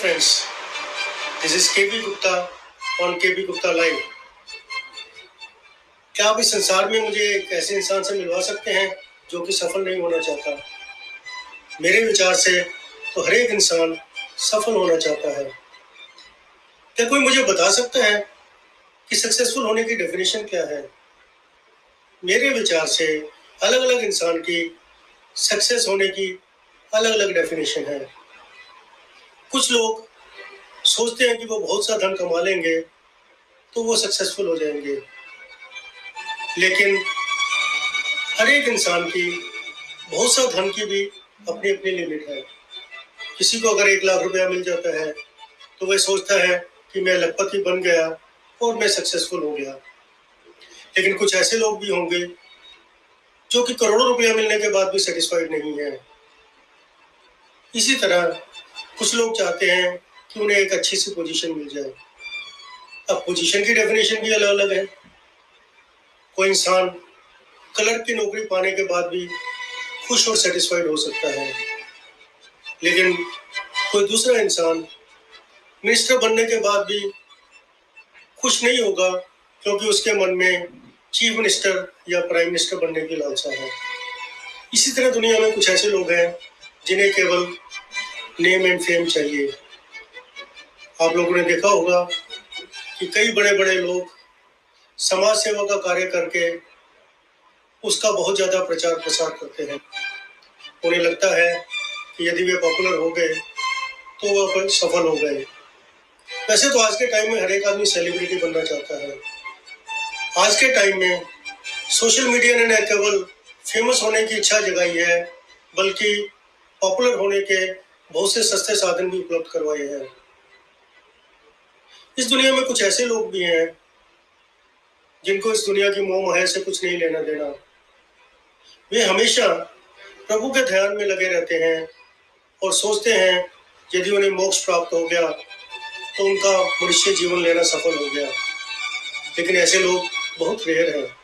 friends, this is KB Gupta on KB Gupta Live. क्या आप इस संसार में मुझे एक ऐसे इंसान से मिलवा सकते हैं जो कि सफल नहीं होना चाहता? मेरे विचार से तो हर एक इंसान सफल होना चाहता है। क्या कोई मुझे बता सकता है कि सक्सेसफुल होने की डेफिनेशन क्या है? मेरे विचार से अलग अलग इंसान की सक्सेस होने की अलग अलग डेफिनेशन है। कुछ लोग सोचते हैं कि वो बहुत सा धन कमा लेंगे तो वो सक्सेसफुल हो जाएँगे। लेकिन हर एक इंसान की, बहुत सा धन की भी अपनी अपनी लिमिट है। किसी को अगर एक लाख रुपया मिल जाता है तो वह सोचता है कि मैं लखपति बन गया और मैं सक्सेसफुल हो गया। लेकिन कुछ ऐसे लोग भी होंगे, जो कि करोड़ों रुपया मिलने के बाद भी सेटिस्फाइड नहीं है। इसी तरह कुछ लोग चाहते हैं कि उन्हें एक अच्छी सी पोजीशन मिल जाए। अब पोजीशन की डेफिनेशन भी अलग अलग है। कोई इंसान क्लर्क की नौकरी पाने के बाद भी खुश और सेटिस्फाइड हो सकता है। लेकिन कोई दूसरा इंसान मिनिस्टर बनने के बाद भी खुश नहीं होगा क्योंकि उसके मन में चीफ मिनिस्टर या प्राइम मिनिस्टर बनने की लालसा है। इसी तरह दुनिया में कुछ ऐसे लोग हैं जिन्हें केवल नेम एंड फेम चाहिए। आप लोगों ने देखा होगा कि कई बड़े बड़े लोग समाज सेवा का कार्य करके उसका बहुत ज़्यादा प्रचार प्रसार करते हैं। उन्हें लगता है कि यदि वे पॉपुलर हो गए तो वह सफल हो गए। वैसे तो आज के टाइम में हर एक आदमी सेलिब्रिटी बनना चाहता है। आज के टाइम में सोशल मीडिया ने न केवल फ़ेमस होने की इच्छा जगाई है, बल्कि पॉपुलर होने के बहुत से सस्ते साधन भी उपलब्ध करवाए हैं। इस दुनिया में कुछ ऐसे लोग भी हैं, जिनको इस दुनिया की मोह माया से कुछ नहीं लेना देना। वे हमेशा प्रभु के ध्यान में लगे रहते हैं और सोचते हैं, यदि उन्हें मोक्ष प्राप्त हो गया तो उनका मनुष्य जीवन लेना सफल हो गया। लेकिन ऐसे लोग बहुत रेयर हैं।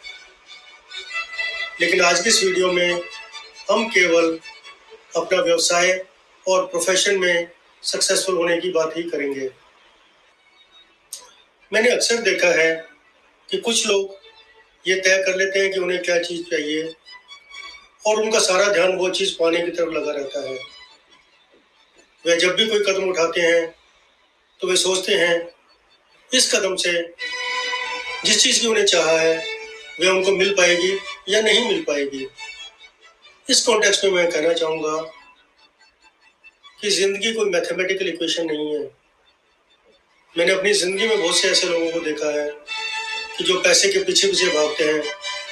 लेकिन आज के इस वीडियो में हम केवल अपना व्यवसाय और प्रोफेशन में सक्सेसफुल होने की बात ही करेंगे। मैंने अक्सर देखा है कि कुछ लोग ये तय कर लेते हैं कि उन्हें क्या चीज़ चाहिए और उनका सारा ध्यान वो चीज़ पाने की तरफ़ लगा रहता है। वे जब भी कोई कदम उठाते हैं तो वे सोचते हैं, इस कदम से जिस चीज़ की उन्हें चाह है, वे उनको मिल पाएगी या नहीं मिल पाएगी। इस कॉन्टेक्स्ट में मैं कहना चाहूँगा कि ज़िंदगी कोई मैथमेटिकल इक्वेशन नहीं है। मैंने अपनी ज़िंदगी में बहुत से ऐसे लोगों को देखा है कि जो पैसे के पीछे पीछे भागते हैं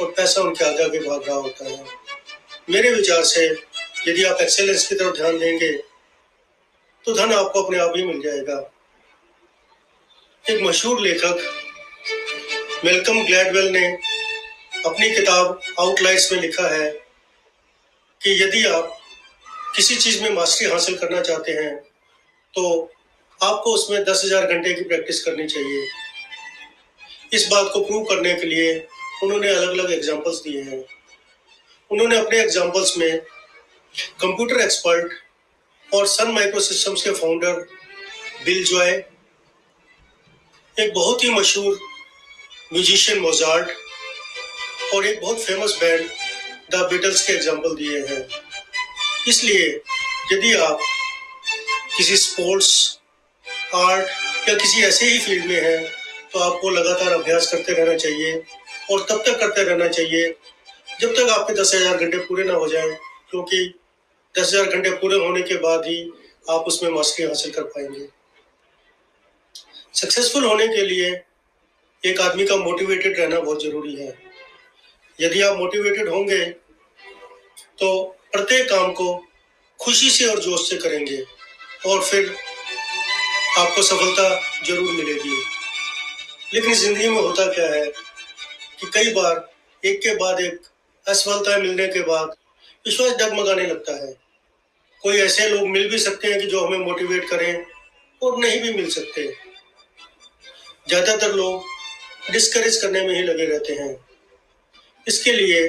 और पैसा उनके आगे आगे भाग रहा होता है। मेरे विचार से यदि आप एक्सेलेंस की तरफ़ ध्यान देंगे तो धन आपको अपने आप ही मिल जाएगा। एक मशहूर लेखक मेलकम ग्लैडवेल ने अपनी किताब आउटलाइट्स में लिखा है कि यदि आप किसी चीज़ में मास्टरी हासिल करना चाहते हैं तो आपको उसमें दस हज़ार घंटे की प्रैक्टिस करनी चाहिए। इस बात को प्रूव करने के लिए उन्होंने अलग अलग एग्जाम्पल्स दिए हैं। उन्होंने अपने एग्जाम्पल्स में कंप्यूटर एक्सपर्ट और सन माइक्रो सिस्टम्स के फाउंडर बिल जॉय एक बहुत ही मशहूर म्यूजिशियन मोजार्ट और एक बहुत फ़ेमस बैंड द बीटल्स के एग्ज़ाम्पल दिए हैं। इसलिए यदि आप किसी स्पोर्ट्स आर्ट या किसी ऐसे ही फ़ील्ड में हैं तो आपको लगातार अभ्यास करते रहना चाहिए और तब तक करते रहना चाहिए जब तक आपके दस हज़ार घंटे पूरे ना हो जाए, क्योंकि दस हज़ार घंटे पूरे होने के बाद ही आप उसमें मास्टरी हासिल कर पाएँगे। सक्सेसफुल होने के लिए एक आदमी का मोटिवेटेड रहना बहुत ज़रूरी है। यदि आप मोटिवेटेड होंगे तो प्रत्येक काम को खुशी से और जोश से करेंगे और फिर आपको सफलता ज़रूर मिलेगी। लेकिन ज़िंदगी में होता क्या है कि कई बार एक के बाद एक असफलता मिलने के बाद विश्वास डगमगाने लगता है। कोई ऐसे लोग मिल भी सकते हैं कि जो हमें मोटिवेट करें और नहीं भी मिल सकते। ज़्यादातर लोग डिस्करेज करने में ही लगे रहते हैं। इसके लिए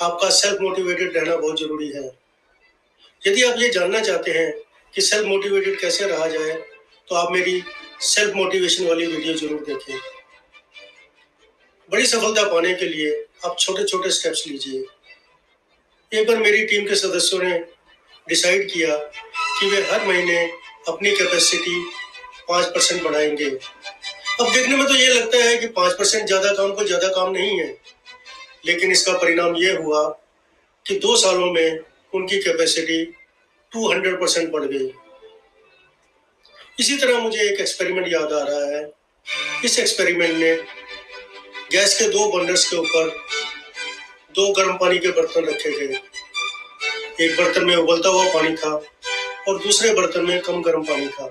आपका सेल्फ मोटिवेटेड रहना बहुत ज़रूरी है। यदि आप ये जानना चाहते हैं कि सेल्फ मोटिवेटेड कैसे रहा जाए तो आप मेरी सेल्फ मोटिवेशन वाली वीडियो ज़रूर देखें। बड़ी सफलता पाने के लिए आप छोटे छोटे स्टेप्स लीजिए। एक बार मेरी टीम के सदस्यों ने डिसाइड किया कि वे हर महीने अपनी कैपेसिटी पाँच परसेंट बढ़ाएँगे। अब देखने में तो ये लगता है कि पाँच परसेंट ज़्यादा काम को ज़्यादा काम नहीं है। लेकिन इसका परिणाम ये हुआ कि दो सालों में उनकी कैपेसिटी टू हंड्रेड परसेंट बढ़ गई। इसी तरह मुझे एक एक्सपेरिमेंट याद आ रहा है। इस एक्सपेरिमेंट ने गैस के दो बर्नर्स के ऊपर दो गर्म पानी के बर्तन रखे गए एक बर्तन में उबलता हुआ पानी था और दूसरे बर्तन में कम गर्म पानी था।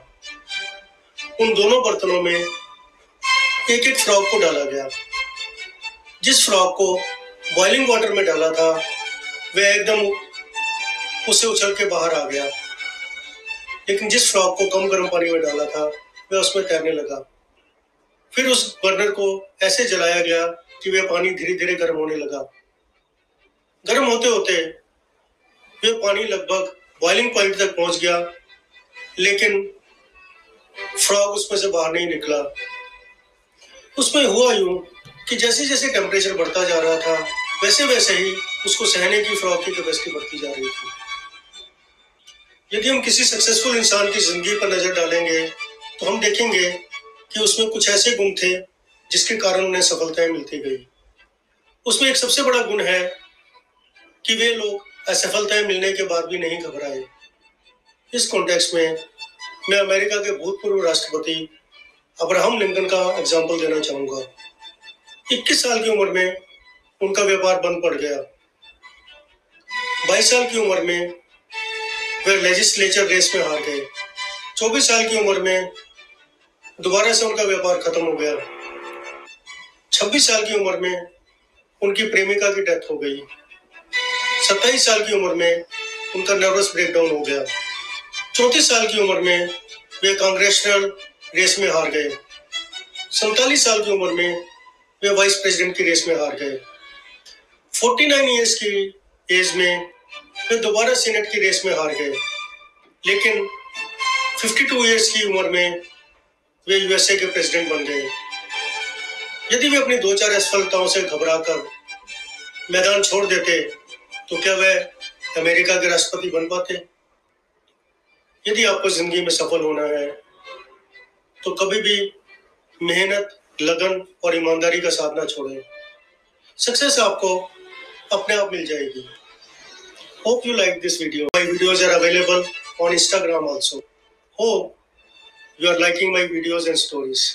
उन दोनों बर्तनों में एक एक फ्रॉक को डाला गया। जिस फ्रॉक को बॉइलिंग वाटर में डाला था, वह एकदम उसे उछल के बाहर आ गया। लेकिन जिस फ्रॉक को कम गर्म पानी में डाला था, वह उसमें तैरने लगा। फिर उस बर्नर को ऐसे जलाया गया कि वह पानी धीरे धीरे गर्म होने लगा। गर्म होते होते वह पानी लगभग बॉइलिंग पॉइंट तक पहुँच गया, लेकिन फ्रॉग उसमें से बाहर नहीं निकला। उसमें हुआ यूँ कि जैसे जैसे टेम्परेचर बढ़ता जा रहा था वैसे वैसे ही उसको सहने की फ्रॉग की कैपेसिटी बढ़ती जा रही थी। यदि हम किसी सक्सेसफुल इंसान की ज़िंदगी पर नज़र डालेंगे तो हम देखेंगे कि उसमें कुछ ऐसे गुण थे जिसके कारण उन्हें सफलताएँ मिलती गई। उसमें एक सबसे बड़ा गुण है कि वे लोग असफलताएँ मिलने के बाद भी नहीं घबराए। इस कॉन्टेक्स्ट में मैं अमेरिका के भूतपूर्व राष्ट्रपति अब्राहम लिंकन का एग्ज़ाम्पल देना चाहूँगा। 21 साल की उम्र में उनका व्यापार बंद पड़ गया। 22 साल की उम्र में वे लेजिस्लेचर रेस में हार गए। 24 साल की उम्र में दोबारा से उनका व्यापार खत्म हो गया। 26 साल की उम्र में उनकी प्रेमिका की डेथ हो गई। सत्ताईस साल की उम्र में उनका नर्वस ब्रेकडाउन हो गया। चौंतीस साल की उम्र में वे कांग्रेशनल रेस में हार गए। सैतालीस साल की उम्र में वे वाइस प्रेसिडेंट की रेस में हार गए। फोर्टी नाइन ईयर्स की एज में वे दोबारा सीनेट की रेस में हार गए लेकिन फिफ्टी टू ईयर्स की उम्र में वे यूएसए के प्रेसिडेंट बन गए। यदि वे अपनी दो चार असफलताओं से घबराकर मैदान छोड़ देते तो क्या वह अमेरिका के राष्ट्रपति बन पाते? यदि आपको ज़िंदगी में सफल होना है तो कभी भी मेहनत, लगन और ईमानदारी का साथ ना छोड़ें। सक्सेस आपको अपने आप मिल जाएगी। Hope you like this video my videos are available on Instagram also hope you are liking my videos and stories